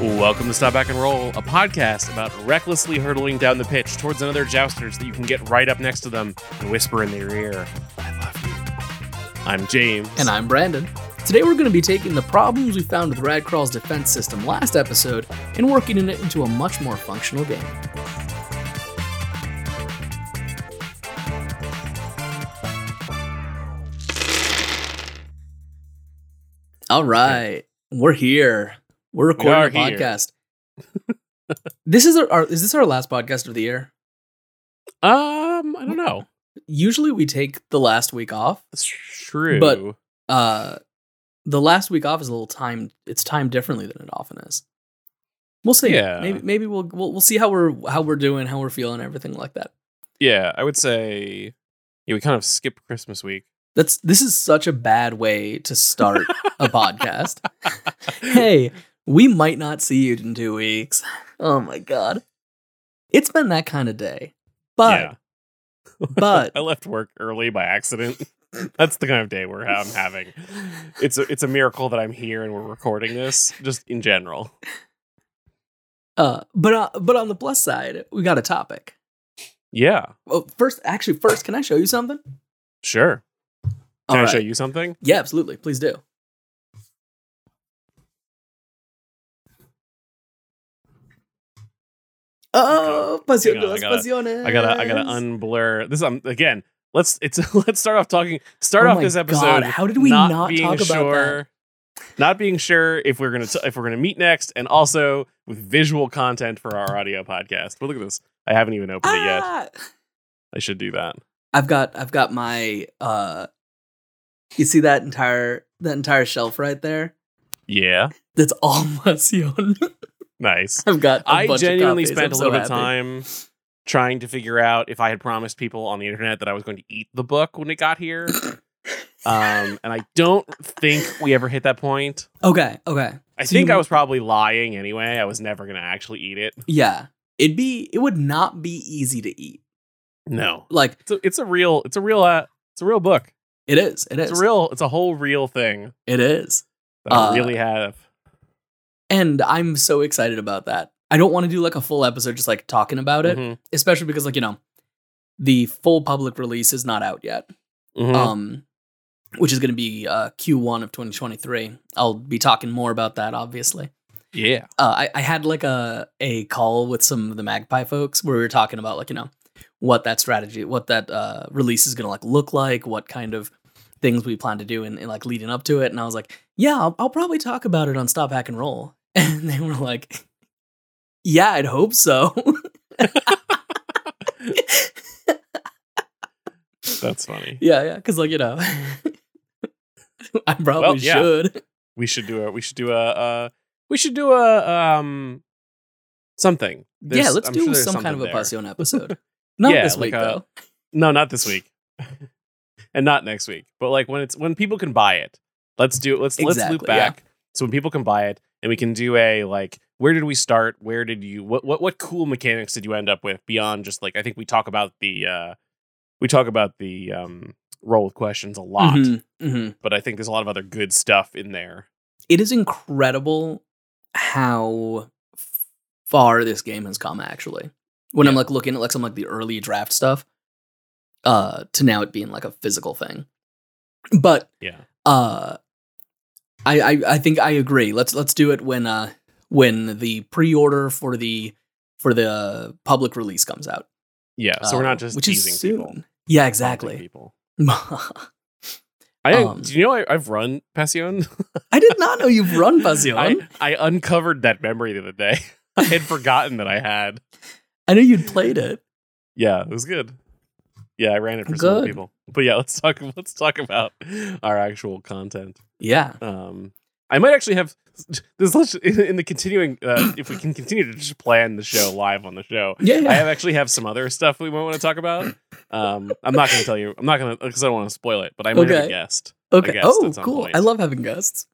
Welcome to Stop Hack and Roll, a podcast about recklessly hurtling down the pitch towards another jousters that you can get right up next to them and whisper in their ear, I love you. I'm James. And I'm Brandon. Today we're going to be taking the problems we found with Radcrawl's defense system last episode and working it into a much more functional game. All right, we're here. We're recording are a podcast. this is our, our is this our last podcast of the year? Um, I don't know. Usually we take the last week off. That's true. But- uh the last week off is a little time it's timed differently than it often is we'll see Yeah. maybe maybe we'll, we'll we'll see how we're how we're doing how we're feeling everything like that yeah, I would say yeah, we kind of skipped Christmas week. That's this is such a bad way to start a podcast hey we might not see you in two weeks oh my god it's been that kind of day but yeah. but I left work early by accident. That's the kind of day we're I'm having. It's a, it's a miracle that I'm here and we're recording this. Just in general. uh but uh, but on the plus side we got a topic Yeah, well first actually first can i show you something sure. Can All I right. show you something? Yeah, absolutely. Please do. Oh, pasión Hang de on, I gotta- pasiones. I gotta I gotta unblur this. Um, again. Let's it's let's start off talking. Start Oh off this God, episode. how did we not, not being talk about sure, Not being sure if we're gonna t- if we're gonna meet next, and also with visual content for our audio podcast. But look at this. I haven't even opened it yet. Ah! I should do that. I've got I've got my uh you see that entire that entire shelf right there? Yeah, That's all Pasión. nice. I've got a I bunch genuinely copies. spent I'm a so little bit of time trying to figure out if I had promised people on the internet that I was going to eat the book when it got here. um, and I don't think we ever hit that point. Okay, okay. I So think you- I was probably lying anyway. I was never going to actually eat it. Yeah. It'd be it would not be easy to eat. No, Like it's a, it's a real it's a real uh, it's a real book. It is. It is. It's a real it's a whole real thing it is. that I Uh, really have. And I'm so excited about that. I don't want to do like a full episode just like talking about it, Mhm, especially because like, you know, the full public release is not out yet. mhm. Um which is going to be uh Q1 of 2023. I'll be talking more about that obviously. yeah, Uh I, I had like a a call with some of the Magpie folks where we were talking about like, you know, what that strategy, what that uh release is going to like look like, what kind of things we plan to do and, in like leading up to it and I was like, "Yeah, I'll, I'll probably talk about it on Stop Hack and Roll." And they were like, "Yeah, I'd hope so." that's funny. yeah, yeah, cuz like, you know, I probably Well, yeah. should. We should do a we should do a uh we should do a um something. yeah, let's I'm do there's some kind of a there. Passion episode. Not Yeah, this like week a- though. No, not this week. And not next week. But like when it's when people can buy it. Let's do it. let's let's loop Exactly, yeah. back. So when people can buy it and we can do a like where did we start? Where did you what what what cool mechanics did you end up with beyond just like I think we talk about the uh we talk about the um roll with questions a lot, Mhm, mhm. but I think there's a lot of other good stuff in there. It is incredible how far this game has come actually. When I'm like looking at like some like the early draft stuff uh to now it being like a physical thing. But Yeah. uh I, I I think I agree. Let's let's do it when uh when the pre-order for the for the public release comes out. Yeah. So we're Uh, not just which teasing is people. soon. Yeah, exactly. People. I Um, do you know I, I've run Passion? I did not know you've run Passion. I, I, I uncovered that memory the other day. I had forgotten that I had. I knew you'd played it. Yeah, it was good. Yeah, I ran it for some people. But yeah, let's talk. Let's talk about our actual content. Yeah. Um, I might actually have this in the continuing. Uh, if we can continue to just plan the show live on the show, Yeah. yeah. I have actually have some other stuff we might want to talk about. Um, I'm not going to tell you. I'm not going to because I don't want to spoil it. But I might have a guest. okay. guest Oh, cool. point. I love having guests.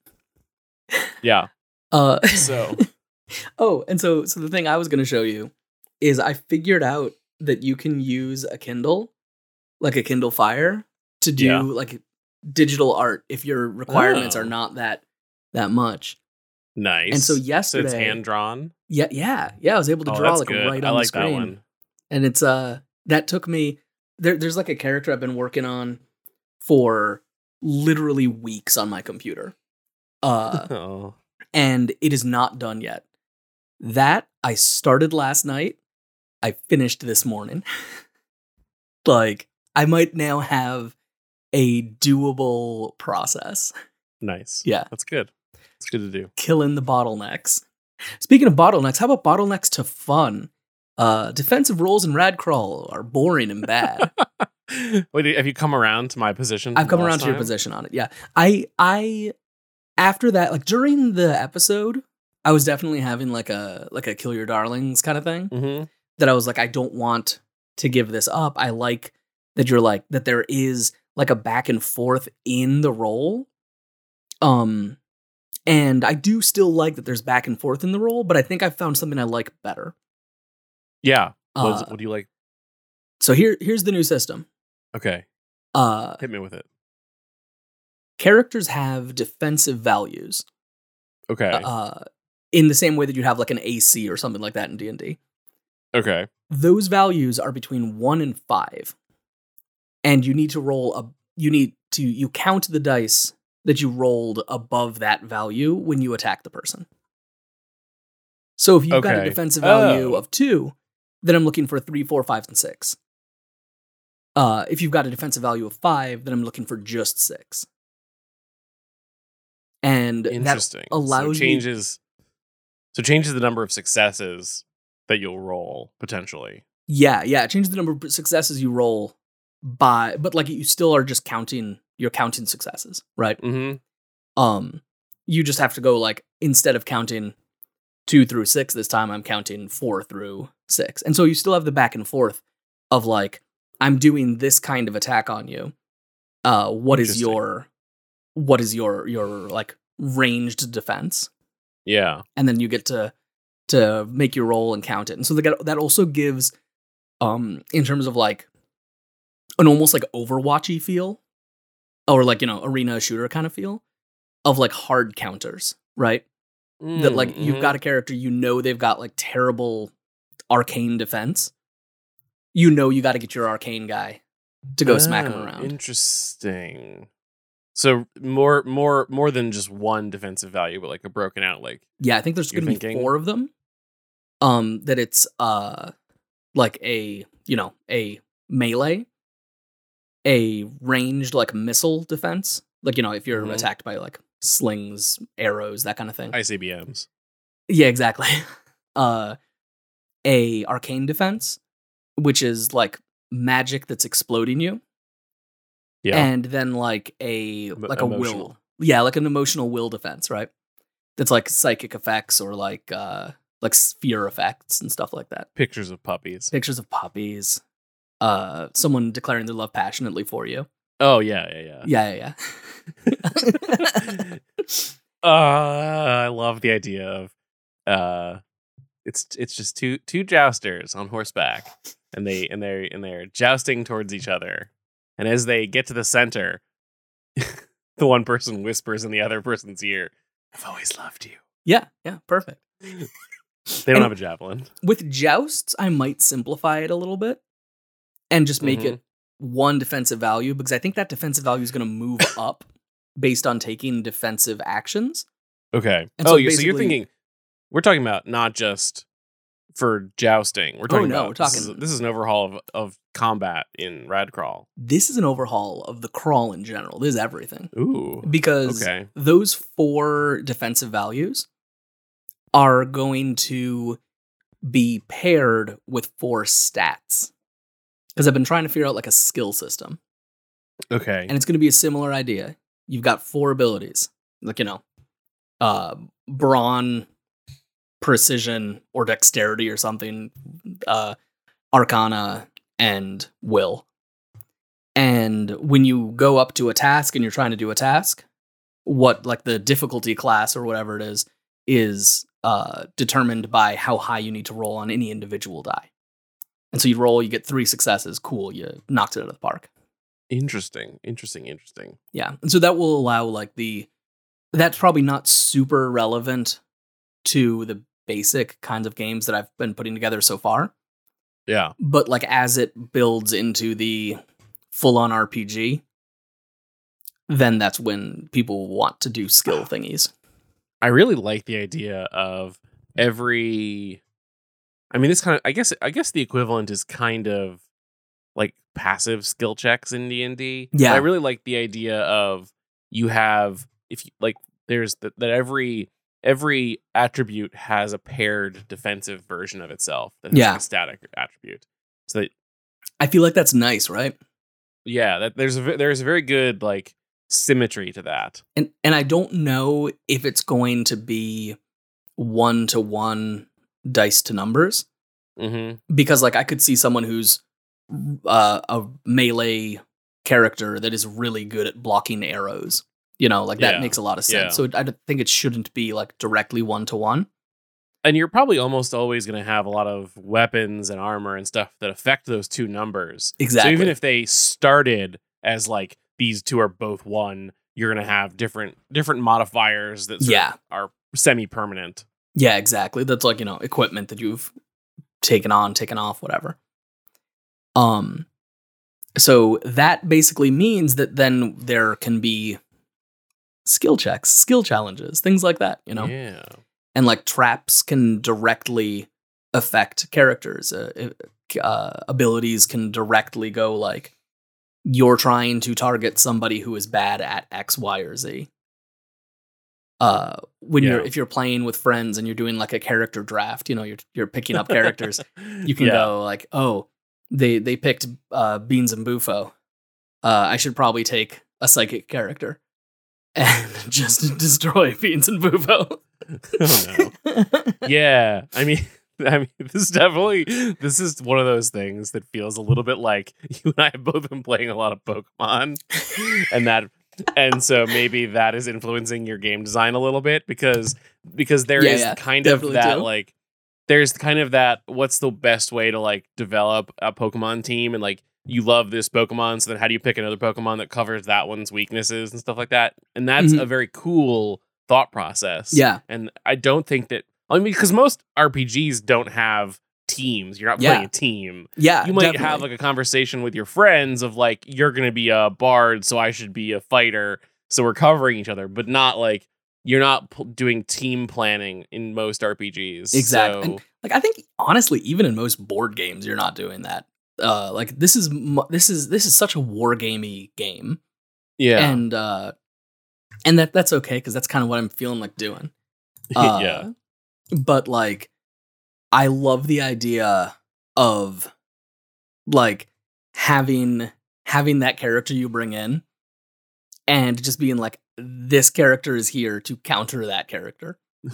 Yeah. Uh So Oh, and so so the thing I was going to show you is I figured out that you can use a Kindle, like a Kindle Fire, to do Yeah. like digital art if your requirements Oh. are not that that much. Nice. And so so yesterday, it's hand drawn. yeah, yeah, yeah, I was able to Oh, draw like good. right I on like the screen, that one. and it's uh that took me there. There's like a character I've been working on for literally weeks on my computer, uh, oh. and it is not done yet. That I started last night. I finished this morning. like I might now have a doable process. Nice. Yeah. That's good. It's good to do. killing the bottlenecks. Speaking of bottlenecks, how about bottlenecks to fun? Uh, defensive roles in Rad Crawl are boring and bad. Wait, have you come around to my position? I've come around to your position on it. Yeah, I, I, after that, like during the episode, I was definitely having like a like a kill your darlings kind of thing. Mhm. That I was like, I don't want to give this up. I like that you're like that. There is like a back and forth in the role. Um, and I do still like that there's back and forth in the role, but I think I found something I like better. Yeah. What, is- Uh, what do you like? so here here's the new system. Okay. Uh Hit me with it. characters have defensive values. Okay. Uh in the same way that you'd have like an AC or something like that in D&D. okay. Those values are between 1 and 5. And you need to roll a you need to you count the dice that you rolled above that value when you attack the person. So if you've got a defensive value Oh. of 2, then I'm looking for three, four, five, and 6. Uh, if you've got a defensive value of 5, then I'm looking for just 6. And that Interesting. allows so changes. So changes the number of successes that you'll roll potentially. Yeah, yeah. It changes the number of successes you roll by, but like you still are just counting. You're counting successes, right? Mm-hmm. Um, you just have to go like instead of counting two through six this time, I'm counting four through six, and so you still have the back and forth of like I'm doing this kind of attack on you. Uh, what is your what is your your like ranged defense? Yeah. and then you get to to make your roll and count it. And so get, that also gives, um, in terms of like an almost like Overwatchy feel, or like you know arena shooter kind of feel of like hard counters, right? That like you've Mhm. got a character, you know they've got like terrible arcane defense. You know you got to get your arcane guy to go smack him Ah, around. Interesting. So more, more, more than just one defensive value, but like a broken out, like Yeah, I think there's going to be four of them. Um, that it's uh like a you know a melee, a ranged like missile defense, like you know if you're Mhm. attacked by like slings, arrows, that kind of thing. ICBMs. yeah, exactly. Uh, a arcane defense, which is like magic that's exploding you, Yeah. and then like a like a will yeah like an emotional will defense right that's like psychic effects or like uh like sphere effects and stuff like that Pictures of puppies. pictures of puppies uh someone declaring their love passionately for you Oh yeah, yeah, yeah. yeah yeah yeah Uh, I love the idea of uh it's it's just two two jousters on horseback and they and they're and they're jousting towards each other. And as they get to the center, the one person whispers in the other person's ear, I've always loved you. yeah yeah perfect They don't And- have a javelin. with jousts i might simplify it a little bit and just make Mhm. it one defensive value because i think that defensive value is going to move up based on taking defensive actions Okay. And oh, so you so you're thinking we're talking about not just for jousting. We're talking Oh, no, about we're this, is, this is an overhaul of, of combat in Radcrawl. this is an overhaul of the crawl in general this is everything Ooh. because Okay. those four defensive values are going to be paired with four stats. Because I've been trying to figure out like a skill system, Okay. and it's going to be a similar idea. You've got four abilities, like you know, uh, brawn, precision, or dexterity, or something, uh, arcana, and will. And when you go up to a task and you're trying to do a task, what like the difficulty class or whatever it is is uh, determined by how high you need to roll on any individual die. And so you roll, you get three successes. Cool, you knocked it out of the park. Interesting. Interesting. Interesting. Yeah. And so that will allow like the that's probably not super relevant to the basic kinds of games that I've been putting together so far. Yeah. But like as it builds into the full on RPG, then that's when people want to do skill thingies. I really like the idea of every I mean this kind of I guess I guess the equivalent is kind of like passive skill checks in D&D. But Yeah. I really like the idea of you have if you like there's that that every every attribute has a paired defensive version of itself that has like, Yeah. a static attribute. So that I feel like that's nice, right? yeah, that there's a there's a very good like symmetry to that. And and I don't know if it's going to be one to one dice to numbers Mhm. because like I could see someone who's uh, a melee character that is really good at blocking arrows. You know, like that Yeah. makes a lot of sense. Yeah. So I don't think it shouldn't be like directly one to one. and you're probably almost always going to have a lot of weapons and armor and stuff that affect those two numbers. Exactly. So even if they started as like these two are both one, you're going to have different different modifiers that sort of Yeah. are semi permanent. Yeah, exactly. That's like, you know, equipment that you've taken on, taken off, whatever. Um so that basically means that then there can be skill checks, skill challenges, things like that, you know. Yeah. And like traps can directly affect characters. Uh, uh, abilities can directly go like you're trying to target somebody who is bad at X, Y, or Z. Uh, when you're if you're playing with friends and you're doing like a character draft, you know, you're you're picking up characters. You can Yeah. go like, oh, they they picked uh, Beans and Bufo. Uh, I should probably take a psychic character and just destroy Beans and Bufo. Oh, yeah i mean i mean this is definitely this is one of those things that feels a little bit like you and i have both been playing a lot of pokemon and that and so maybe that is influencing your game design a little bit because because there is Yeah, yeah, kind of that do. like there's kind of that what's the best way to like develop a pokemon team and like you love this pokemon so then how do you pick another pokemon that covers that one's weaknesses and stuff like that and that's Mhm. a very cool thought process yeah, and I don't think that I mean because most RPGs don't have teams. You're not Yeah. playing a team. yeah. You might definitely. have like a conversation with your friends of like you're going to be a bard, so I should be a fighter. So we're covering each other, but not like you're not p- doing team planning in most RPGs. Exactly. So, And, like I think honestly, even in most board games, you're not doing that. Uh, like this is this is this is such a war gamey game, yeah. and uh, and that that's okay because that's kind of what I'm feeling like doing. Uh, yeah. But like, I love the idea of like having having that character you bring in, and just being like, this character is here to counter that character.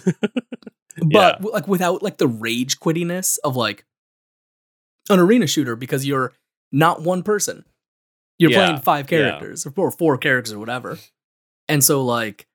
but w- like without like the rage quittiness of like an arena shooter because you're not one person you're Yeah, playing five yeah. characters or four, four characters or whatever and so like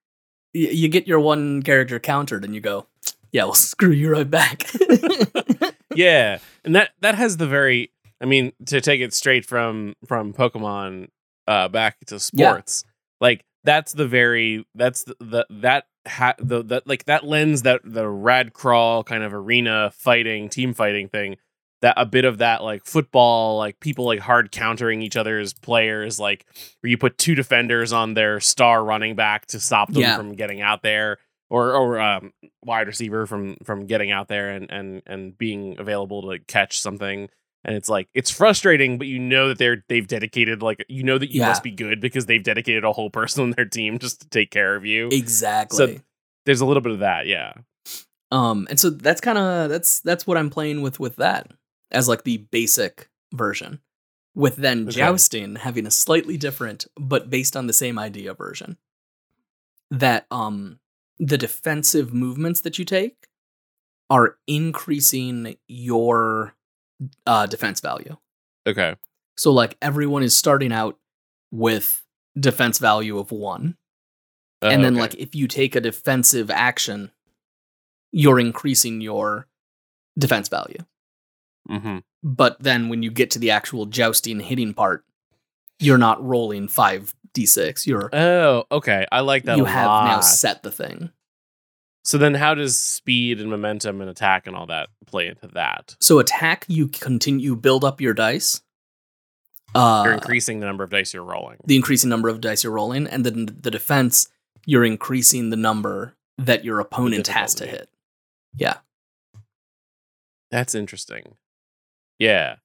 y- you get your one character countered and you go yeah well screw you right back yeah and that that has the very i mean to take it straight from from pokemon uh back to Yeah. sports like that's the very that's the, the that ha, the that like that lens that the rad crawl kind of arena fighting team fighting thing that a bit of that like football like people like hard countering each other's players like where you put two defenders on their star running back to stop them Yeah. from getting out there or or um, wide receiver from from getting out there and and and being available to catch something and it's like it's frustrating but you know that they're they've dedicated like you know that you Yeah. must be good because they've dedicated a whole person on their team just to take care of you exactly So there's a little bit of that yeah um and so that's kind of that's that's what i'm playing with with that as like the basic version with then Okay. jousting having a slightly different but based on the same idea version that um the defensive movements that you take are increasing your uh defense value okay so like everyone is starting out with defense value of 1 Uh, and then okay. like if you take a defensive action you're increasing your defense value Mhm. but then when you get to the actual jousting hitting part you're not rolling five d6. You're Oh, okay. I like that. you have now set the thing. So then, how does speed and momentum and attack and all that play into that? So attack, you continue you build up your dice. Uh, You're increasing the number of dice you're rolling. the increasing number of dice you're rolling, and then the defense, you're increasing the number that your opponent has to hit. Yeah. That's interesting. Yeah.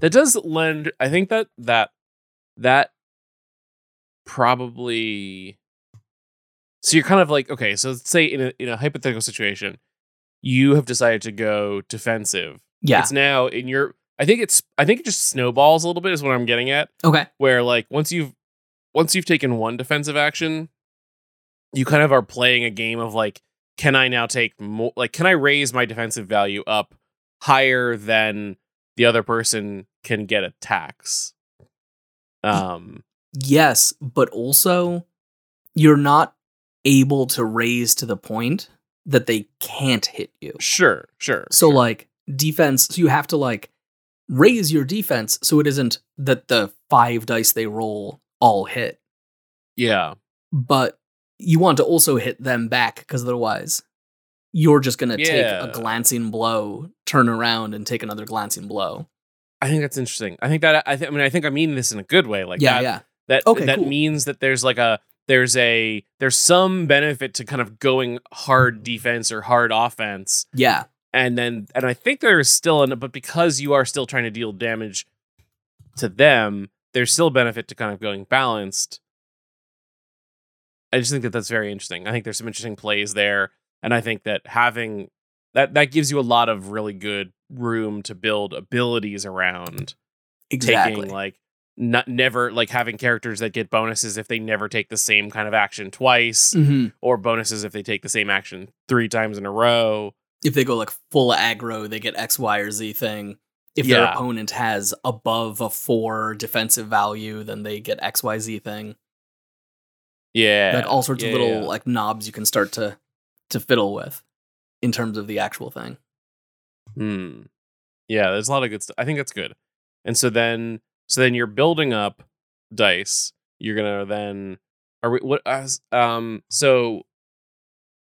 That does lend I think that that that probably so you're kind of like okay, so let's say in a in a hypothetical situation, you have decided to go defensive. Yeah. It's now in your I think it's I think it just snowballs a little bit is what I'm getting at. Okay. Where like once you've once you've taken one defensive action, you kind of are playing a game of like, can I now take more like can I raise my defensive value up higher than the other person can get attacks? Um Yes, but also you're not able to raise to the point that they can't hit you. sure, sure. So sure. like defense, so you have to like raise your defense so it isn't that the five dice they roll all hit, yeah. but you want to also hit them back because otherwise you're just going to take a glancing blow, turn around and take another glancing blow. I think that's interesting. I think that I, th- I mean I think I mean this in a good way. Like yeah, that, yeah. That Okay, that cool. means that there's like a there's a there's some benefit to kind of going hard mm. defense or hard offense Yeah. and then and I think there's still an but because you are still trying to deal damage to them, there's still benefit to kind of going balanced. I just think that that's very interesting. I think there's some interesting plays there, and I think that having that that gives you a lot of really good room to build abilities around Exactly. taking like not never like having characters that get bonuses if they never take the same kind of action twice Mhm. or bonuses if they take the same action three times in a row. If they go like full aggro, they get X, Y, or Z thing. If their opponent has above a four defensive value, then they get X, Y, Z thing. Yeah. like all sorts yeah, of little yeah. like knobs you can start to to fiddle with in terms of the actual thing. Hmm. Yeah, there's a lot of good stuff. I think that's good. And so then so then you're building up dice. You're gonna then are we what as um so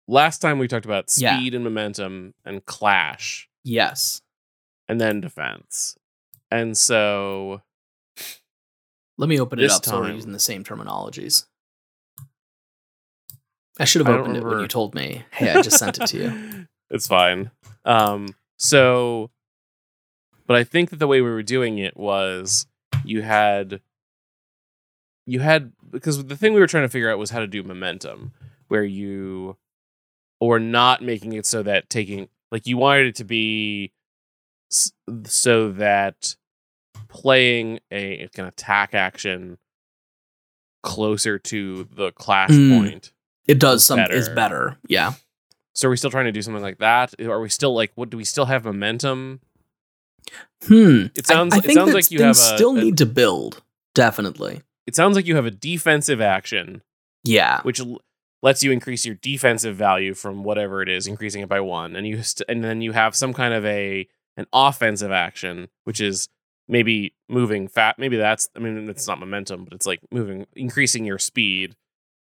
last time we talked about Yeah. speed and momentum and clash Yes. and then defense. And so Let me open it up so we're using the same terminologies. I should have I opened it when you told me. Hey, I just sent it to you. it's fine. Um, so, but I think that the way we were doing it was you had, you had, because the thing we were trying to figure out was how to do momentum, where you, or not making it so that taking, like, you wanted it to be so that playing a an attack action closer to the clash Mm. point It does some is Better. better. Yeah. So are we still trying to do something like that? Are we still like what do we still have momentum? Hmm. It sounds I, I it sounds like you have a, still a- need to build. Definitely. it sounds like you have a defensive action Yeah. which l- lets you increase your defensive value from whatever it is, increasing it by 1 and you st- and then you have some kind of a an offensive action which is maybe moving fat maybe that's I mean it's not momentum but it's like moving increasing your speed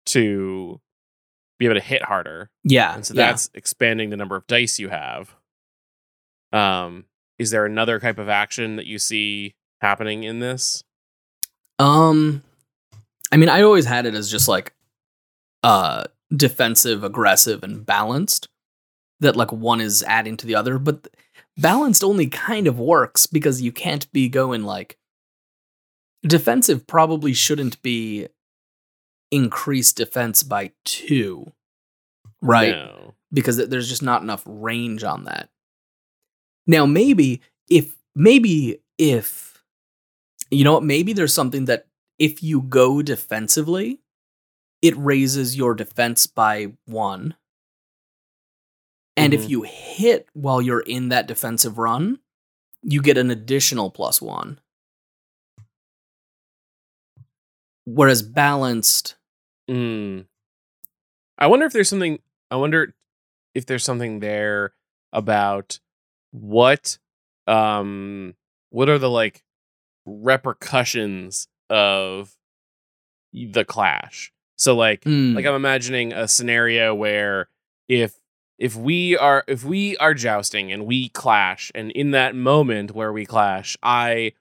to be able to hit harder. Yeah. and so yeah. that's expanding the number of dice you have um is there another type of action that you see happening in this Um, I mean, I always had it as just like, uh, defensive, aggressive, and balanced. That like one is adding to the other, but balanced only kind of works because you can't be going like defensive. Probably shouldn't be increased defense by two, right? no. because th- there's just not enough range on that. Now, maybe if maybe if you know what, maybe there's something that if you go defensively, it raises your defense by one. And if Mhm. you hit while you're in that defensive run, you get an additional plus one. Whereas balanced, Mm. I wonder if there's something. I wonder if there's something there about what, um, what are the like repercussions of the clash. So like Mm. like I'm imagining a scenario where if if we are if we are jousting and we clash and in that moment where we clash, I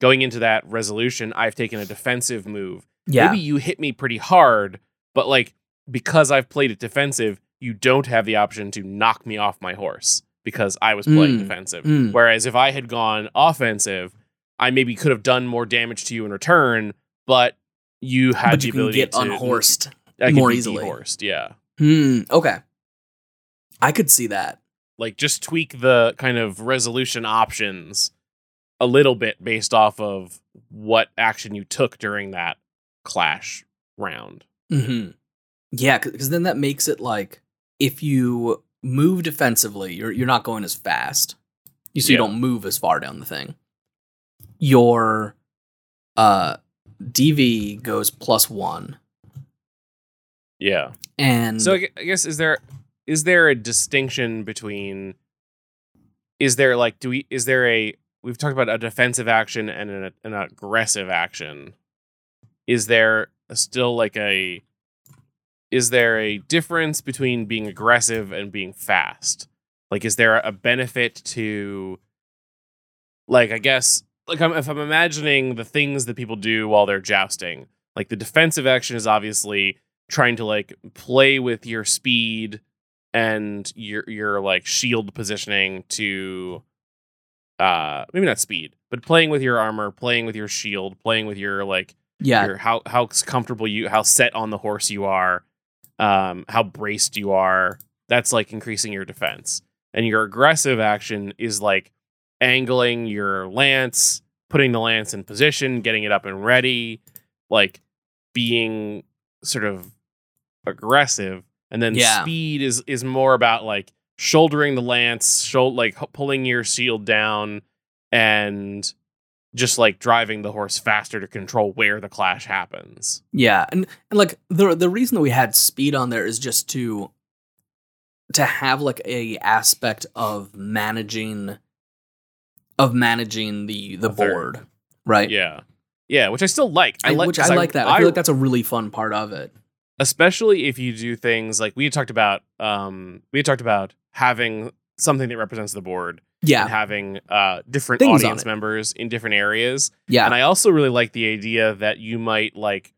going into that resolution, I've taken a defensive move. yeah. Maybe you hit me pretty hard, but like because I've played it defensive, you don't have the option to knock me off my horse because I was playing Mm. defensive. Mm. Whereas if I had gone offensive, I maybe could have done more damage to you in return, but you had but the you can ability get to unhorsed. I more easily. dehorsed, yeah. Hmm. Okay. I could see that. Like just tweak the kind of resolution options a little bit based off of what action you took during that clash round. hmm Yeah, because then that makes it like if you move defensively, you're you're not going as fast. You so you don't move as far down the thing. Your uh DV goes plus one, Yeah. and So I guess is there is there a distinction between is there like do we is there a we've talked about a defensive action and an, an aggressive action. Is there still like a is there a difference between being aggressive and being fast? Like is there a benefit to like I guess like I'm, if I'm imagining the things that people do while they're jousting, like the defensive action is obviously trying to like play with your speed and your your like shield positioning to uh maybe not speed but playing with your armor playing with your shield playing with your like yeah, your how how comfortable you how set on the horse you are um how braced you are that's like increasing your defense and your aggressive action is like angling your lance putting the lance in position getting it up and ready like being sort of aggressive and then Yeah. speed is is more about like shouldering the lance shou- like pulling your shield down and just like driving the horse faster to control where the clash happens yeah, and and like the the reason that we had speed on there is just to to have like a aspect of managing of managing the the A third. board, right? yeah yeah which i still like i I- like which I like that. I, feel like that's a really fun part of it. especially if you do things like we had talked about um we had talked about having something that represents the board Yeah. and having uh different Things audience members in different areas yeah, And I also really like the idea that you might like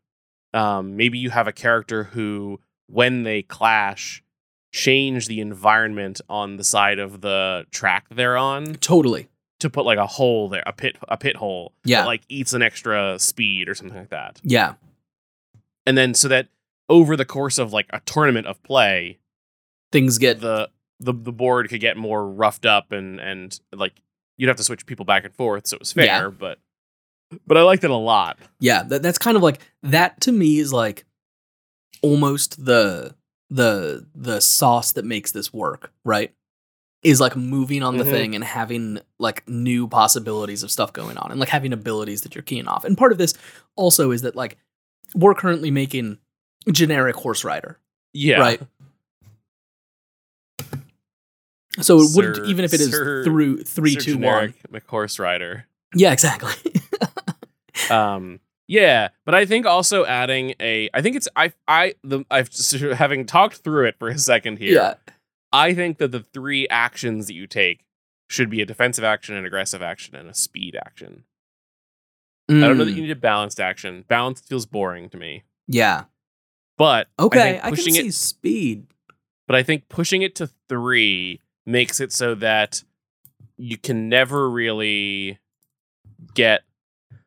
um maybe you have a character who when they clash change the environment on the side of the track they're on totally. to put like a hole there, a pit a pit hole Yeah, that like eats an extra speed or something like that. yeah, And then so that over the course of like a tournament of play, things get the the the board could get more roughed up and and like you'd have to switch people back and forth so it was fair, Yeah. but but I liked it a lot. yeah. That, that's kind of like that to me is like almost the the the sauce that makes this work, right? Is like moving on the Mhm. thing and having like new possibilities of stuff going on and like having abilities that you're keying off. And part of this also is that like we're currently making generic horse rider, Yeah. right? So it wouldn't even if it is Sir- through three, Sir two, one. McHorse Rider. Yeah, exactly. Um, yeah, but I think also adding a, I think it's I I the I've having talked through it for a second here. Yeah. I think that the three actions that you take should be a defensive action, an aggressive action, and a speed action. I don't know that Mm, you need a balanced action. Balanced feels boring to me, Yeah. but I Okay, think I, can see it, speed. but I think pushing it to three makes it so that you can never really get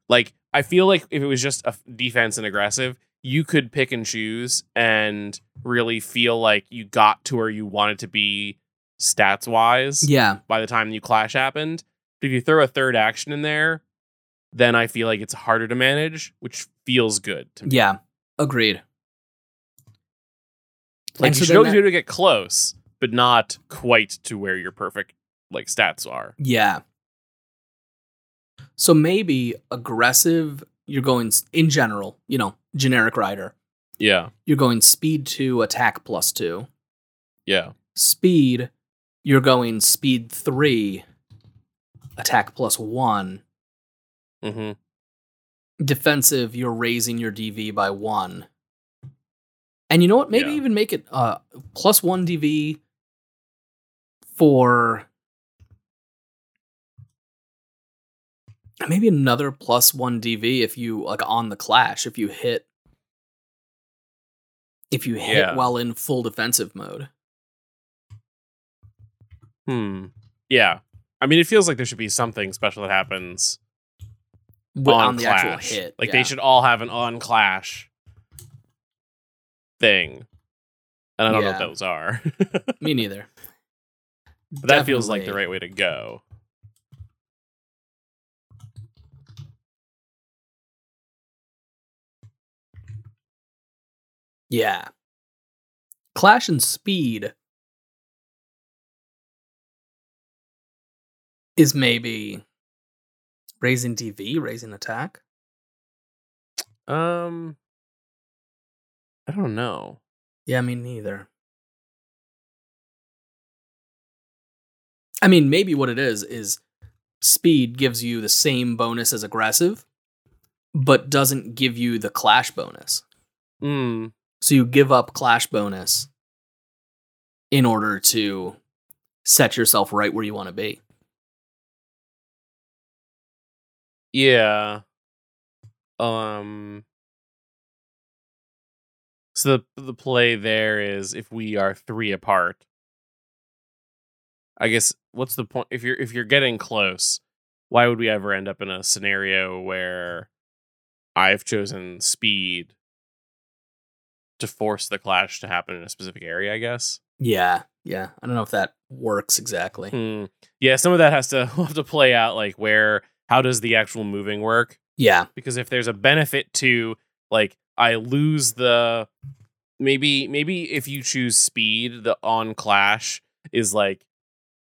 like I feel like if it was just a defense and aggressive, you could pick and choose and really feel like you got to where you wanted to be stats wise Yeah. by the time you clash happened. But if you throw a third action in there, then I feel like it's harder to manage, which feels good to me. Yeah. Agreed. Like And you so should always that- be able to get close, but not quite to where your perfect like stats are. Yeah. So maybe aggressive, you're going in general, you know, generic rider. Yeah. You're going speed two, attack plus two. Yeah. Speed, you're going speed three, attack plus one. Mm-hmm. defensive, you're raising your DV by one. And you know what? Maybe Yeah. even make it uh plus one DV for maybe another plus one DV if you like on the clash if you hit if you hit Yeah. while in full defensive mode. Hmm. Yeah. I mean, it feels like there should be something special that happens on, on the Clash. actual hit. Like yeah. they should all have an on Clash thing. And I don't know what those are. Me neither. But that feels like the right way to go. Yeah. Clash and speed is maybe raising DV, raising attack. Um I don't know. Yeah, me neither. I mean, maybe what it is is speed gives you the same bonus as aggressive, but doesn't give you the clash bonus. Hmm. So you give up clash bonus in order to set yourself right where you want to be. Yeah. Um So the the play there is if we are 3 apart. I guess what's the point if you're if you're getting close, why would we ever end up in a scenario where I've chosen speed to force the clash to happen in a specific area, I guess? Yeah, yeah. I don't know if that works exactly. Hmm. Yeah, some of that has to have to play out like where how does the actual moving work? Yeah, because if there's a benefit to like I lose the maybe maybe if you choose speed the on clash is like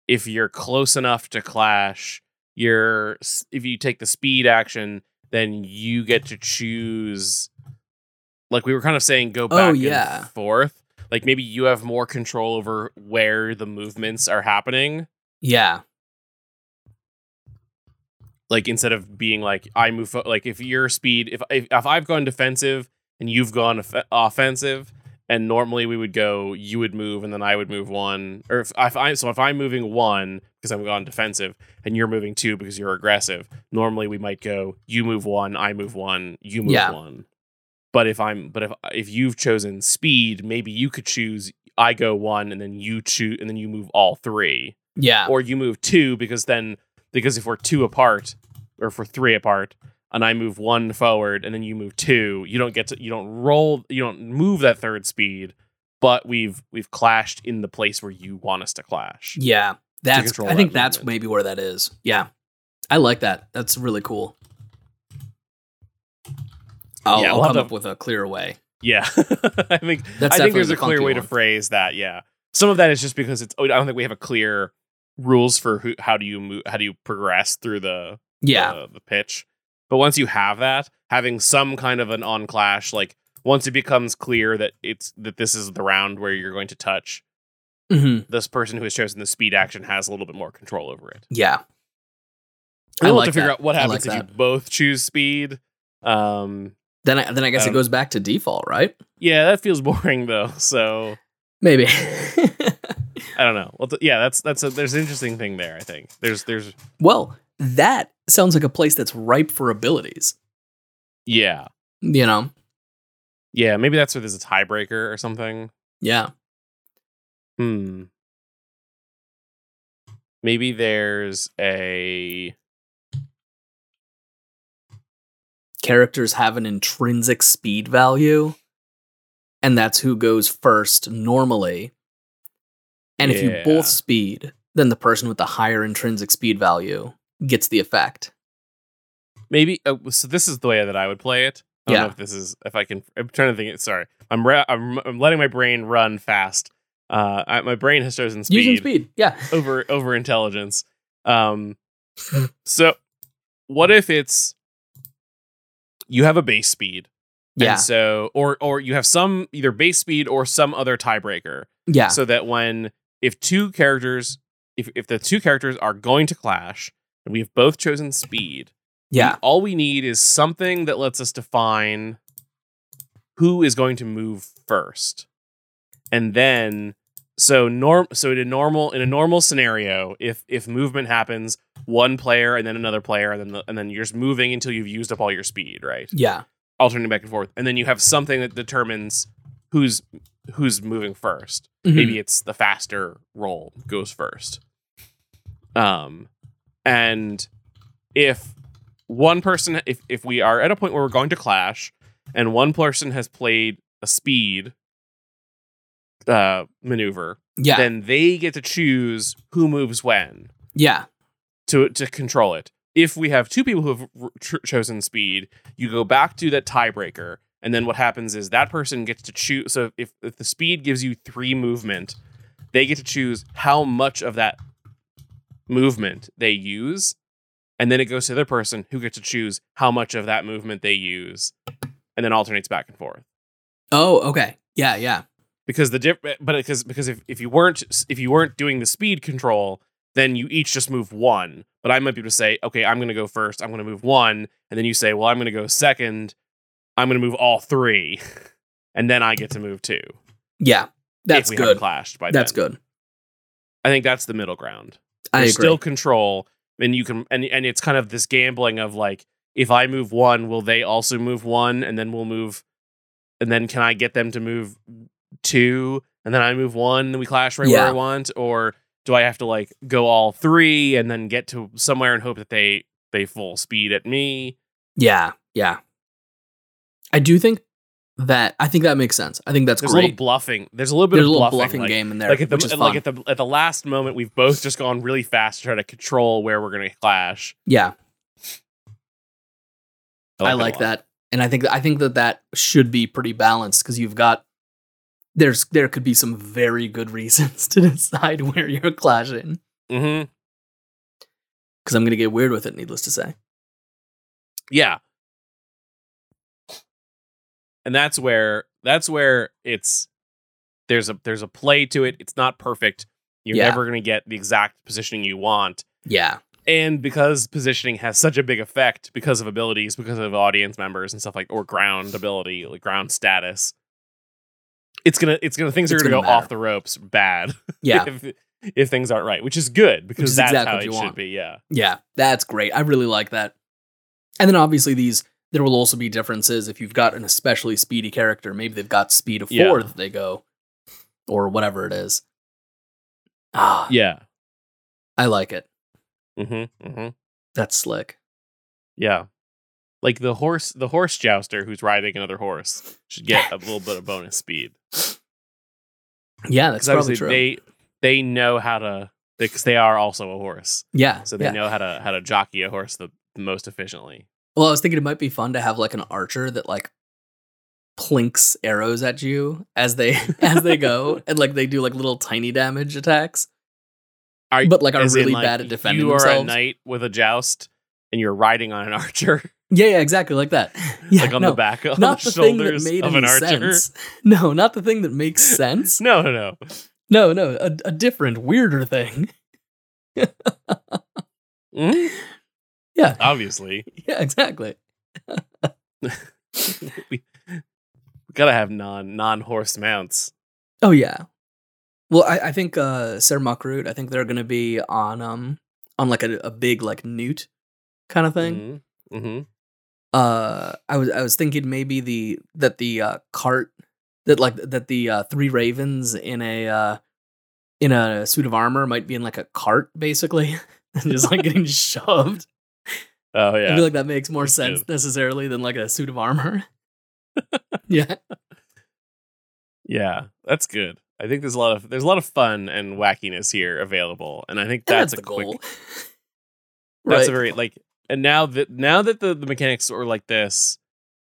if you're close enough to clash you're if you take the speed action then you get to choose like we were kind of saying go oh, back Oh, and forth like maybe you have more control over where the movements are happening. Yeah, like instead of being like I move like if your speed if if, if I've gone defensive and you've gone off- offensive and normally we would go you would move and then I would move one. Or if, if I so if I'm moving one because I'm gone defensive and you're moving two because you're aggressive normally we might go you move one I move one you move Yeah. one. But if I'm but if if you've chosen speed maybe you could choose I go one and then you choose and then you move all three. Yeah, or you move two because then because if we're two apart or if we're three apart and I move one forward and then you move two, you don't get to you don't roll you don't move that third speed, but we've we've clashed in the place where you want us to clash. yeah. That's. control I think that that's maybe where that is. Yeah, I like that. That's really cool. I'll, Yeah, I'll we'll come to- up with a clearer way. Yeah. I think That's I think there's definitely a clear funky way to phrase that, yeah. Some of that is just because it's oh, I don't think we have a clear rules for who how do you move how do you progress through the Yeah, the, the pitch. But once you have that, having some kind of an on clash, like once it becomes clear that it's that this is the round where you're going to touch, hmm this person who has chosen the speed action has a little bit more control over it. yeah. I We'll like have to figure that. out what happens like if that. you both choose speed. Um, Then I then I guess it Um, goes back to default, right? yeah, that feels boring though. So Maybe. I don't know. Well, th- yeah, that's that's a, there's an interesting thing there. I think there's there's well, that sounds like a place that's ripe for abilities. yeah You know? yeah maybe that's where there's a tiebreaker or something. Yeah. Hmm. Maybe there's a Characters have an intrinsic speed value, and that's who goes first normally. And if you both speed, then the person with the higher intrinsic speed value gets the effect. maybe. Uh, so this is the way that I would play it. I don't Yeah. know if this is if I can. I'm trying to think. Sorry, I'm ra- I'm, I'm letting my brain run fast. Uh, I, my brain has chosen speed, Using speed. Yeah. over over intelligence. Um, so what if it's you have a base speed, Yeah. and so or or you have some either base speed or some other tiebreaker, Yeah. so that when if two characters if if the two characters are going to clash and we have both chosen speed Yeah. all we need is something that lets us define who is going to move first. And then so norm so in a normal in a normal scenario, if if movement happens, one player and then another player and then the, and then you're just moving until you've used up all your speed, right? Yeah. Alternating back and forth. And then you have something that determines who's who's moving 1st Mhm. maybe it's the faster roll goes first um and if one person if if we are at a point where we're going to clash and one person has played a speed uh maneuver Yeah. then they get to choose who moves when yeah. to to control it if we have two people who have r- ch- chosen speed you go back to that tiebreaker and then what happens is that person gets to choose so if, if the speed gives you three movement they get to choose how much of that movement they use and then it goes to the other person who gets to choose how much of that movement they use and then alternates back and forth Oh, okay. Yeah, yeah. because the diff but because because if, if you weren't if you weren't doing the speed control then you each just move one but i might be able to say okay i'm going to go first i'm going to move one and then you say well i'm going to go second i'm going to move all three and then i get to move two Yeah. That's good. clashed by That's then. good. i think that's the middle ground There's still control and you can and, and it's kind of this gambling of like if i move one will they also move one? And then we'll move and then can i get them to move two? And then i move one and we clash right where i want? Or do i have to like go all three and then get to somewhere and hope that they they full speed at me? Yeah, yeah. I do think that I think that makes sense. I think that's there's a little great. bluffing there's a little bit There's a of little bluffing, bluffing like, game in there, like at the which is fun. like at the at the last moment we've both just gone really fast to try to control where we're going to clash yeah, I it a like that, and I think I think that that should be pretty balanced because you've got there's there could be some very good reasons to decide where you're clashing. mm-hmm Because I'm gonna get weird with it, needless to say. yeah and that's where that's where it's there's a there's a play to it it's not perfect you're Yeah. never going to get the exact positioning you want Yeah, and because positioning has such a big effect because of abilities because of audience members and stuff like or ground ability like ground status it's gonna it's gonna things It's are gonna, gonna go off the ropes bad yeah, if if things aren't right which is good because is that's exactly how it should want. be yeah yeah. That's great. I really like that. And then obviously these there will also be differences if you've got an especially speedy character. Maybe they've got speed of Yeah. four that they go, or whatever it is. Ah, yeah I like it. mm-hmm mm-hmm That's slick. Yeah. Like the horse the horse jouster who's riding another horse should get a little bit of bonus speed. Yeah, that's probably true. they they know how to because they are also a horse. yeah, So they yeah. know how to how to jockey a horse the most efficiently. Well, I was thinking it might be fun to have like an archer that like plinks arrows at you as they as they go, and like they do like little tiny damage attacks, Are, but like are as in, really like, bad at defending You are a themselves. knight with a joust and you're riding on an archer, Yeah, yeah, exactly like that. Yeah, like on no, the back on not the, the thing that made of any archer. sense. No, not the thing that makes sense. No, no, no. No, no, a, a different, weirder thing. Mhm. Yeah. Obviously. Yeah, exactly. we, gotta have non non horse mounts. Oh yeah. Well, I, I think uh Sir Muckroot, I think they're gonna be on um on like a, a big like newt kind of thing. hmm hmm Uh I was I was thinking maybe the that the uh cart that like that the uh three ravens in a uh in a suit of armor might be in like a cart basically and just like getting shoved. Oh yeah. I feel like that makes more sense good. necessarily than like a suit of armor. yeah. Yeah, that's good. I think there's a lot of there's a lot of fun and wackiness here available, and I think that's, that's, a quick. goal. That's right. a very like, and now that now that the the mechanics are like this,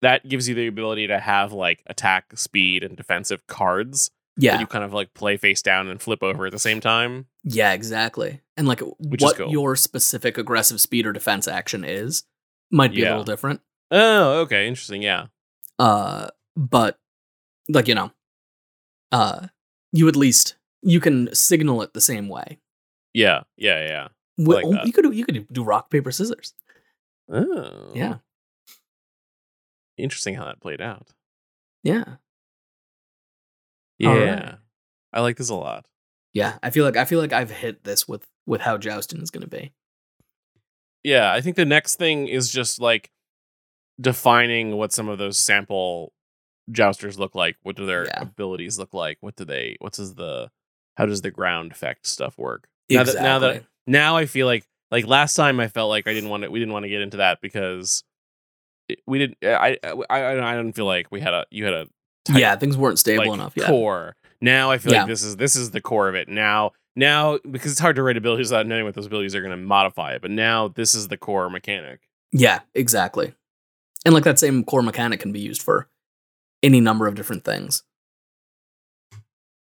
that gives you the ability to have like attack, speed, and defensive cards yeah. you kind of like play face down and flip over at the same time. Yeah, exactly. And like is what cool. your specific aggressive speed or defense action is might be a little different. Oh, okay, interesting. Yeah, Uh but like you know, uh you at least you can signal it the same way. yeah, yeah, yeah. Wi- like oh, you could you could do rock paper scissors. Oh, Yeah. Interesting how that played out. Yeah. Yeah, All right. I like this a lot. Yeah. I feel like I feel like I've hit this with with how jousting is gonna be. Yeah, I think the next thing is just like defining what some of those sample jousters look like. What do their Yeah. abilities look like? What do they? What does the? How does the ground effect stuff work? Now that- now that- now I feel like like last time I felt like I didn't want to we didn't want to get into that because it, we didn't I, I I I didn't feel like we had a you had a tight, yeah, things weren't stable like, enough yet. core. Now I feel Yeah. like this is this is the core of it. Now now because it's hard to write abilities without knowing what those abilities are going to modify it. But now this is the core mechanic. Yeah, exactly. And like that same core mechanic can be used for any number of different things.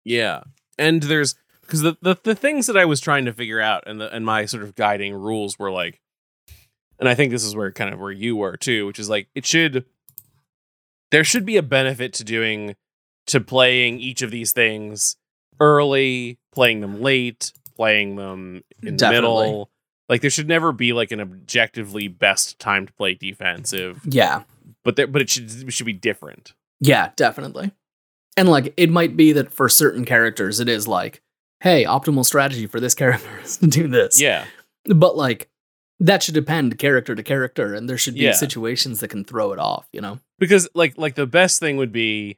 Yeah, and there's because the, the the things that I was trying to figure out and the and my sort of guiding rules were like, and I think this is where kind of where you were too, which is like it should there should be a benefit to doing to playing each of these things early, playing them late, playing them in the Definitely. middle. Like there should never be like an objectively best time to play defensive, Yeah. but there, but it should it should be different. Yeah, definitely. And like it might be that for certain characters it is like, hey, optimal strategy for this character is to do this. Yeah, But like that should depend character to character and there should be Yeah. situations that can throw it off, you know? because like like the best thing would be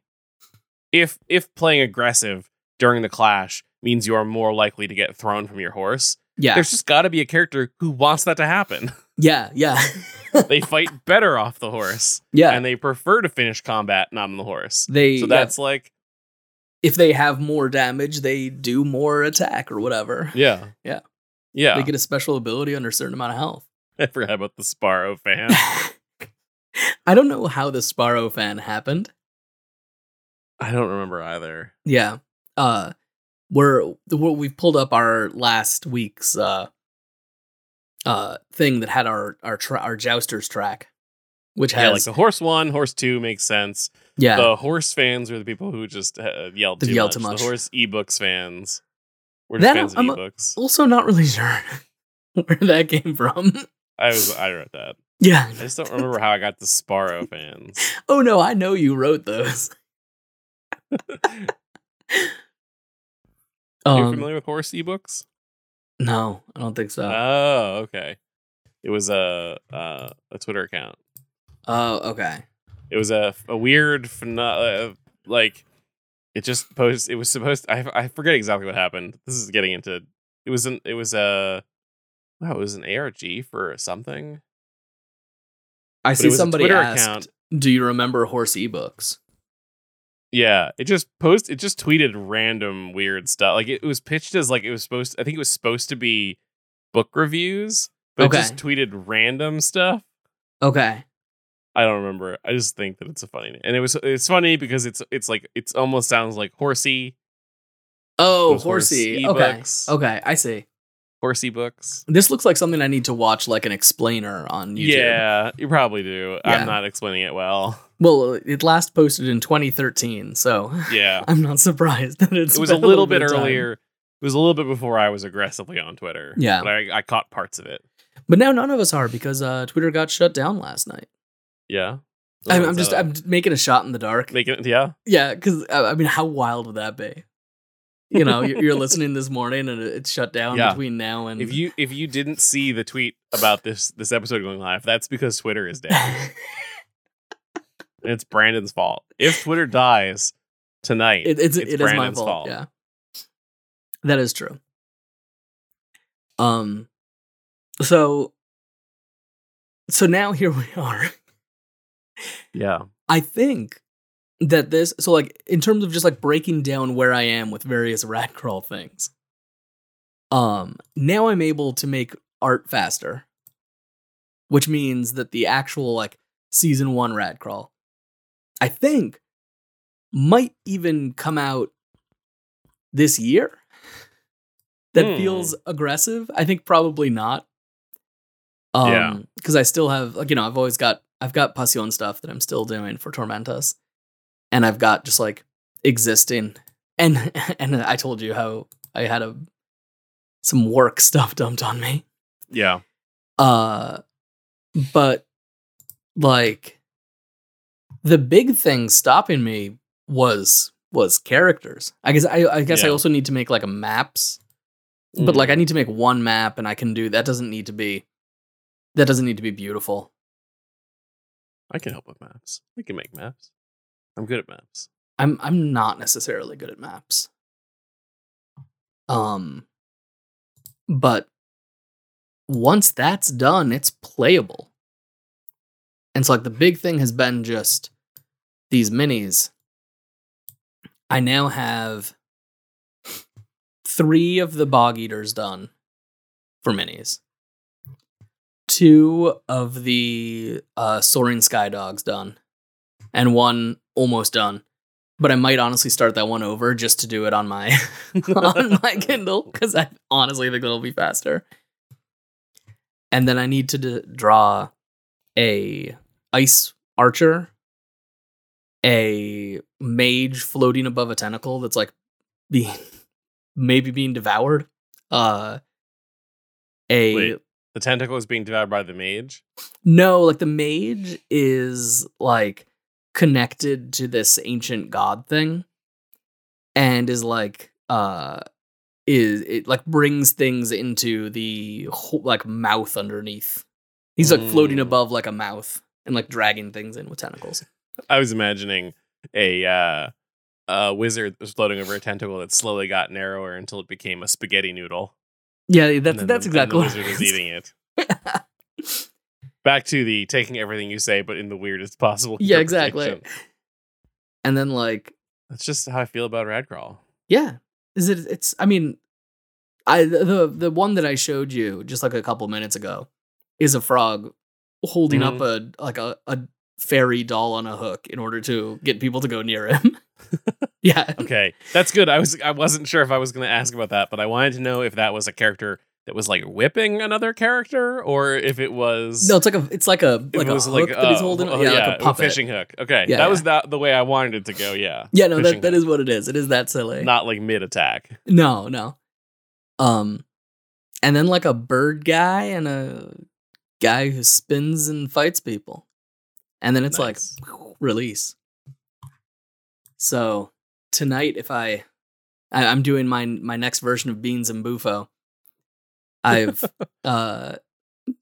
if if playing aggressive during the clash means you are more likely to get thrown from your horse Yeah. there's just got to be a character who wants that to happen yeah, yeah. they fight better off the horse yeah. and they prefer to finish combat not on the horse they so yeah, that's like if they have more damage, they do more attack or whatever. yeah Yeah. Yeah They get a special ability under a certain amount of health. i forgot about the sparrow fan I don't know how the Sparrow fan happened. i don't remember either Yeah. Uh we're, we've pulled up our last week's uh uh thing that had our our tra- our jousters track which has yeah like the horse one horse two makes sense yeah, the horse fans are the people who just uh, yelled, too, yelled much. too much. the horse ebooks fans we're just That fans of I'm ebooks also not really sure where that came from. I was I wrote that. yeah. I just don't remember how I got the Sparrow fans. Oh no, I know you wrote those. Are you um, familiar with horse ebooks? no, I don't think so. Oh, okay. It was a uh, a Twitter account. Oh, okay. It was a a weird pheno- uh, like it just posed. It was supposed. I I forget exactly what happened. This is getting into. It was an. It was a. Wow, it was an ARG for something. I But see it somebody asked, account. "Do you remember horse ebooks?" Yeah, it just post it just tweeted random weird stuff. Like it was pitched as like it was supposed I think it was supposed to be book reviews, but Okay. it just tweeted random stuff. Okay. I don't remember. I just think that it's a funny and it was it's funny because it's it's like it's almost sounds like horsey Oh, horsey. Okay. ebooks. Okay, I see. horsey books. This looks like something I need to watch, like an explainer on YouTube. Yeah, you probably do. Yeah. I'm not explaining it well. Well, it last posted in 2013, so Yeah. I'm not surprised that it's. It was a been little bit time. earlier. It was a little bit before I was aggressively on Twitter. Yeah. But I, I caught parts of it. but now none of us are because uh, Twitter got shut down last night. Yeah. I'm, I'm just a- I'm making a shot in the dark. making it yeah. Yeah, because I mean, how wild would that be? You know, you're, you're listening this morning and it's shut down Yeah. between now and If you if you didn't see the tweet about this this episode going live, that's because Twitter is down. it's Brandon's fault. If Twitter dies tonight, it, it's, it's it is my Brandon's fault. fault. Yeah, that is true. Um, so so now here we are. Yeah, I think that this so like in terms of just like breaking down where I am with various rad crawl things. Um, now I'm able to make art faster, which means that the actual like season one rad crawl, I think, might even come out this year. That Hmm. feels aggressive. I think probably not. Um, Yeah. because I still have like you know I've always got I've got Passion stuff that I'm still doing for Tormentus, and I've got just like existing and and I told you how I had a some work stuff dumped on me. yeah, Uh, but like the big thing stopping me was was characters. I guess I I guess I also need to make like a maps. But like I Mm. need to make one map and I can do that doesn't need to be that doesn't need to be beautiful. I can help with maps. I can make maps. I'm good at maps. I'm I'm not necessarily good at maps. Um but once that's done, it's playable. And so like the big thing has been just these minis. I now have three of the bog eaters done for minis. Two of the uh soaring sky dogs done. And one almost done. But I might honestly start that one over just to do it on my on my Kindle because I honestly think it'll be faster. And then I need to d- draw a ice archer, a mage floating above a tentacle that's like being maybe being devoured. Uh, a Wait. The tentacle is being devoured by the mage. no, like the mage is like connected to this ancient god thing and is like uh is it like brings things into the whole, like mouth underneath. He's like floating Mm. above like a mouth and like dragging things in with tentacles. I was imagining a uh, a wizard was floating over a tentacle that slowly got narrower until it became a spaghetti noodle. Yeah, that's that's the, exactly the it wizard is eating it. Back to the taking everything you say, but in the weirdest possible. Yeah, exactly. And then like That's just how I feel about Radcrawl. Yeah. Is it it's I mean I the the one that I showed you just like a couple minutes ago is a frog holding up mm-hmm. a like a, a fairy doll on a hook in order to get people to go near him. yeah. Okay, that's good. I was I wasn't sure if I was going to ask about that, but I wanted to know if that was a character that was like whipping another character, or if it was No, it's like a it's like a like a hook that he's uh, holding. oh, yeah, like a fishing hook. Okay, Yeah, that yeah. was that the way I wanted it to go. Yeah, Yeah, no, fishing that, that hook. is what it is. It is that silly. not like mid attack. No, no. Um, and then like a bird guy and a guy who spins and fights people, and then it's Nice. like release. So tonight, if I, I I'm doing my my next version of Beans and Bufo. I've uh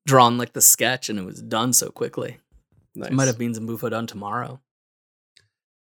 drawn like the sketch and it was done so quickly. Nice. I might have Beans and Bufo done tomorrow.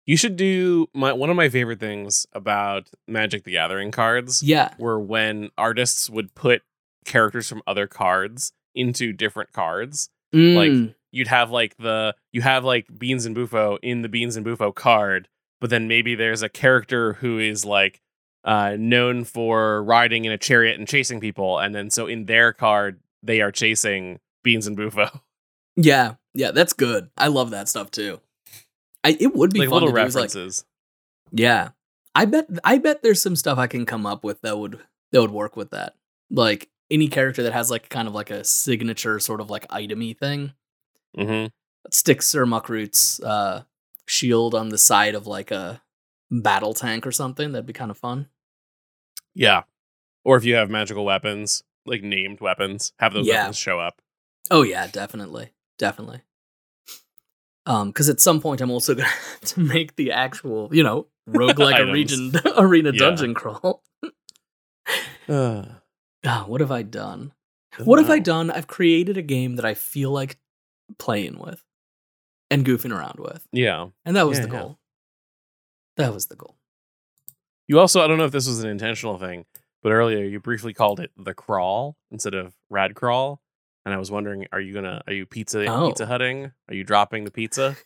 You should do my one of my favorite things about Magic the Gathering cards Yeah. were when artists would put characters from other cards into different cards. Like, Mm, You'd have like the you have like Beans and Bufo in the Beans and Bufo card, but then maybe there's a character who is like uh known for riding in a chariot and chasing people, and then so in their card they are chasing Beans and Bufo. yeah. Yeah. That's good. I love that stuff too. I, it would be like fun little to do like, references. Yeah. I bet I bet there's some stuff I can come up with that would that would work with that. Like any character that has like kind of like a signature sort of like itemy thing. Hmm Stick Sir Muckroot's uh shield on the side of like a battle tank or something. That'd be kind of fun. Yeah. Or if you have magical weapons, like named weapons, have those Yeah. weapons show up. Oh yeah, definitely. Definitely. Um, because at some point I'm also gonna have to make the actual, you know, roguelike region arena Yeah. dungeon crawl. Uh, Ah, what have I done? What have I done? I've created a game that I feel like playing with and goofing around with. Yeah. And that was Yeah, the yeah. goal. That was the goal. You also, I don't know if this was an intentional thing, but earlier you briefly called it the crawl instead of rad crawl. And I was wondering, are you gonna, are you pizza Oh. pizza hutting? Are you dropping the pizza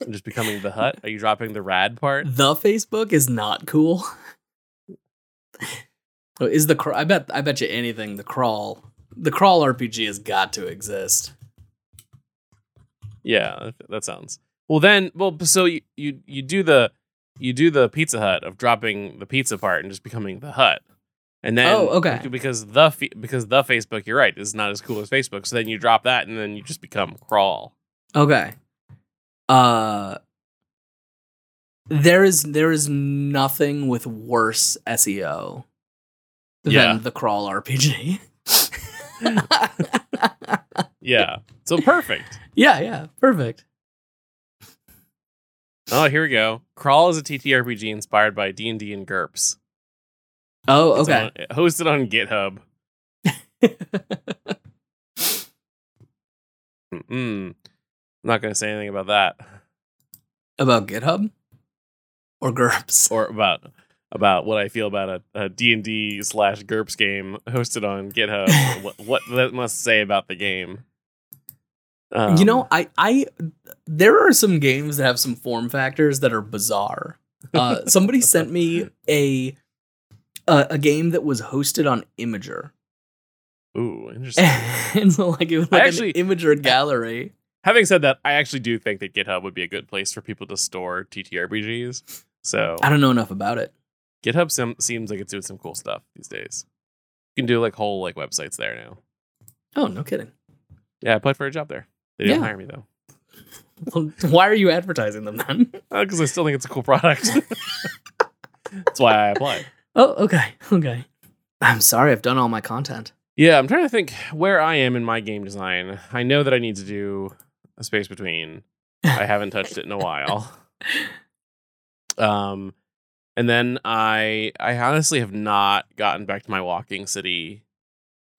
and just becoming the hut? Are you dropping the rad part? The Facebook is not cool. Is the cr- I bet I bet you anything the crawl the crawl RPG has got to exist. Yeah, that sounds. Well, then, well, so you you you do the you do the Pizza Hut of dropping the pizza part and just becoming the hut, and then Oh, okay. because the because the Facebook, you're right, is not as cool as Facebook. So then you drop that, and then you just become crawl. Okay. Uh there is there is nothing with worse SEO than Yeah. the crawl RPG. Yeah. So perfect. Yeah, yeah, perfect. Oh, here we go. Crawl is a TTRPG inspired by D and D and GURPS. Oh, okay. on- hosted on GitHub. Mm. I'm not going to say anything about that About GitHub or GURPS? or about about what I feel about a, a D&D slash GURPS game hosted on GitHub. what, what that must say about the game. Um, you know, I, I, there are some games that have some form factors that are bizarre. Uh, somebody sent me a, a a game that was hosted on Imgur, Ooh, interesting. and so like it was like actually- an Imgur gallery. Having said that, I actually do think that GitHub would be a good place for people to store TTRPGs. So I don't know enough about it. GitHub sim- seems like it's doing some cool stuff these days. You can do like whole like websites there now. Oh, no kidding. Yeah, I applied for a job there. They didn't Yeah. hire me though. Well, why are you advertising them then? Because I still think it's a cool product. That's why I applied. Oh, okay, okay. I'm sorry, I've done all my content. Yeah, I'm trying to think where I am in my game design. I know that I need to do a space between. I haven't touched it in a while. Um, and then I I honestly have not gotten back to my Walking City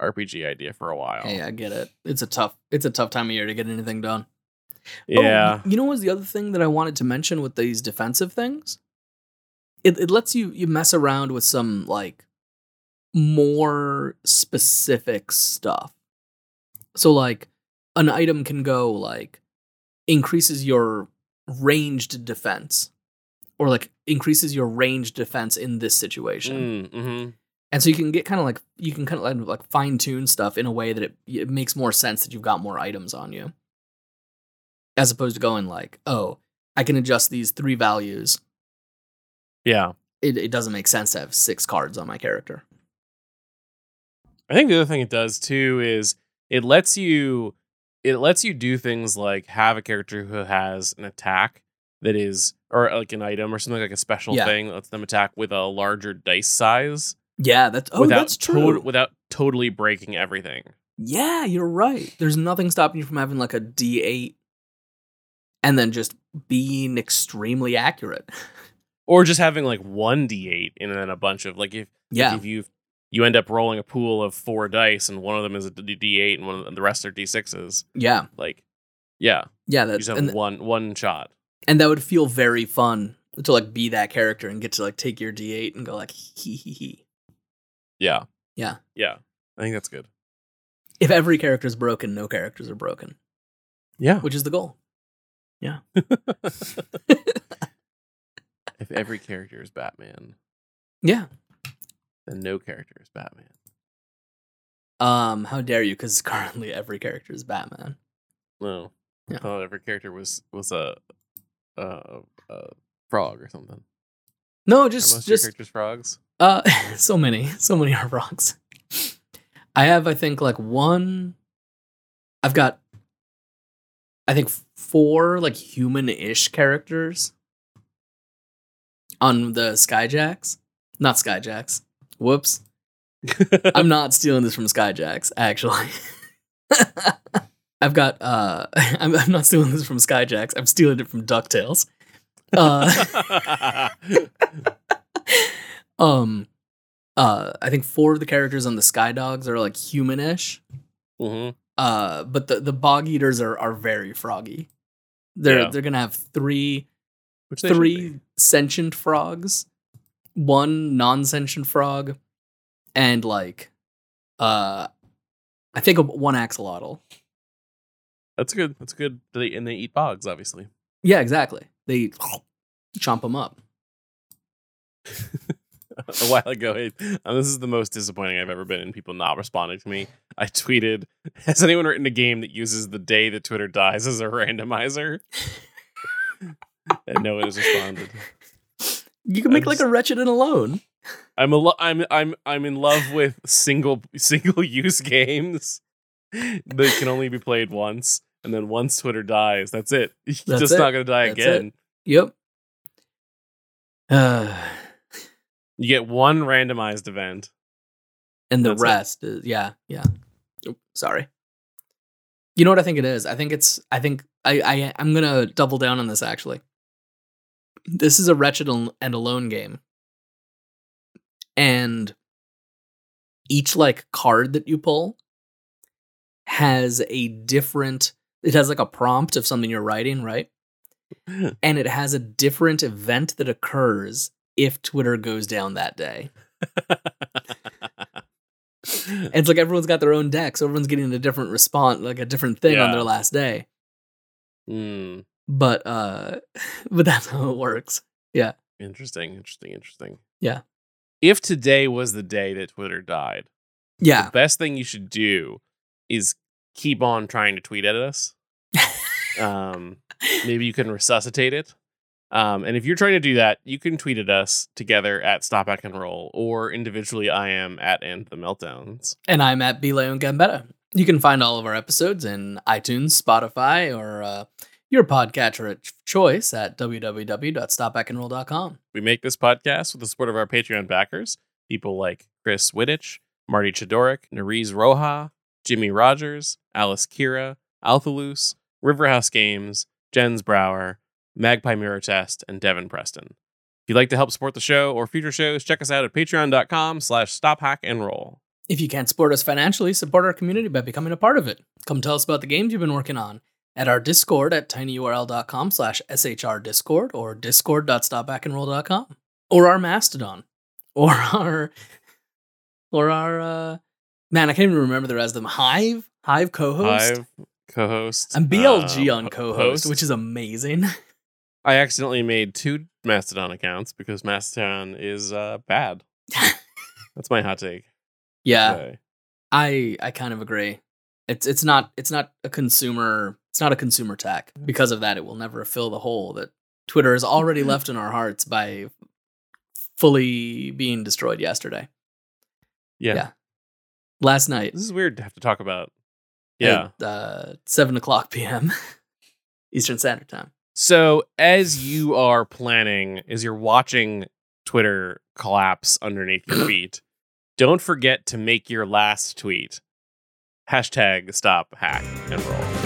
RPG idea for a while. Hey, I get it. It's a tough. It's a tough time of year to get anything done. Oh, yeah. y- you know, what was the other thing that I wanted to mention with these defensive things? It it lets you you mess around with some like more specific stuff. So like an item can go like increases your ranged defense or like increases your range defense in this situation. Mm, hmm And so you can get kind of like you can kind of like, like fine tune stuff in a way that it, it makes more sense that you've got more items on you, as opposed to going like, oh, I can adjust these three values. Yeah. It, it doesn't make sense to have six cards on my character. I think the other thing it does too is it lets you it lets you do things like have a character who has an attack that is or uh, like an item or something like a special Yeah. thing that lets them attack with a larger dice size Yeah, that's oh, without that's true. tot- without totally breaking everything. yeah, you're right. There's nothing stopping you from having like a D8 and then just being extremely accurate. Or just having like one D8 and then a bunch of like if Yeah, if you you end up rolling a pool of four dice and one of them is a D8 and one of the, the rest are D6s. yeah, Like yeah, yeah. you just have one one shot. And that would feel very fun to like be that character and get to like take your D8 and go like hee hee hee. Yeah. Yeah. Yeah. I think that's good. If every character is broken, no characters are broken, Yeah. which is the goal. Yeah. if every character is Batman, Yeah. then no character is Batman. Um, how dare you? Because currently every character is Batman. No. Yeah. I thought every character was was a a, a frog or something. No, Are just most just characters frogs? uh, so many, so many are frogs. I have, I think, like one. I've got, I think, four like human-ish characters on the Skyjacks. Not Skyjacks. Whoops. I'm not stealing this from Skyjacks, actually. I've got uh I'm, I'm not stealing this from Skyjacks. I'm stealing it from DuckTales. Uh um uh I think four of the characters on the Sky Dogs are like humanish. hmm Uh but the, the bog eaters are are very froggy. They're Yeah. they're gonna have three Which three sentient frogs, one non-sentient frog, and like uh I think a, one axolotl. That's good. That's good. They, and they eat bogs, obviously. Yeah, exactly. They chomp them up. a while ago. It, um, this is the most disappointing I've ever been in people not responding to me. I tweeted, "Has anyone written a game that uses the day that Twitter dies as a randomizer?" and no one has responded. You can make I'm like a wretched and alone. I'm a lo- I'm I'm I'm in love with single single use games that can only be played once, and then once Twitter dies, that's it. It's That's just it. not gonna die That's again. Yep. Uh, You get one randomized event. and the That's rest is yeah, yeah. Oop, sorry. You know what I think it is? I think it's I think I, I I'm gonna double down on this actually. This is a wretched and alone game. And each like card that you pull has a different it has like a prompt of something you're writing, right? And it has a different event that occurs if Twitter goes down that day. It's like everyone's got their own deck, so everyone's getting a different response, like a different thing on their last day. Mm, But uh but that's how it works. Yeah. Interesting, interesting, interesting. Yeah. If today was the day that Twitter died, Yeah. the best thing you should do is keep on trying to tweet at us. um, maybe you can resuscitate it. Um, and if you're trying to do that, you can tweet at us together at Stop Hack and Roll, or individually, I am at And the Meltdowns. And I'm at Leon Gambetta. You can find all of our episodes in iTunes, Spotify, or uh, your podcatcher of choice at www.stophackandroll.com. We make this podcast with the support of our Patreon backers, people like Chris Wittich, Marty Chodoric, Nariz Roja, Jimmy Rogers, Alice Kira, Althalus, Riverhouse Games, Jens Brower, Magpie Mirror Test, and Devin Preston. If you'd like to help support the show or future shows, check us out at patreon.com slash stop hack and roll. If you can't support us financially, support our community by becoming a part of it. Come tell us about the games you've been working on at our Discord at tinyurl.com slash shrdiscord or discord.stophackandroll.com or our Mastodon or our or our uh man, I can't even remember the rest of them. Hive, Hive co-host. Hive co-host. I'm BLG um, on co-host, host. which is amazing. I accidentally made two Mastodon accounts because Mastodon is uh, bad. That's my hot take. yeah, today. I I kind of agree. It's it's not it's not a consumer it's not a consumer tech. Because of that, it will never fill the hole that Twitter has already left in our hearts by fully being destroyed yesterday. Yeah. Yeah. Last night, This is weird to have to talk about. Yeah. at uh, seven o'clock p.m. Eastern Standard Time. So as you are planning, as you're watching Twitter collapse underneath your feet, don't forget to make your last tweet. Hashtag stop hack and roll.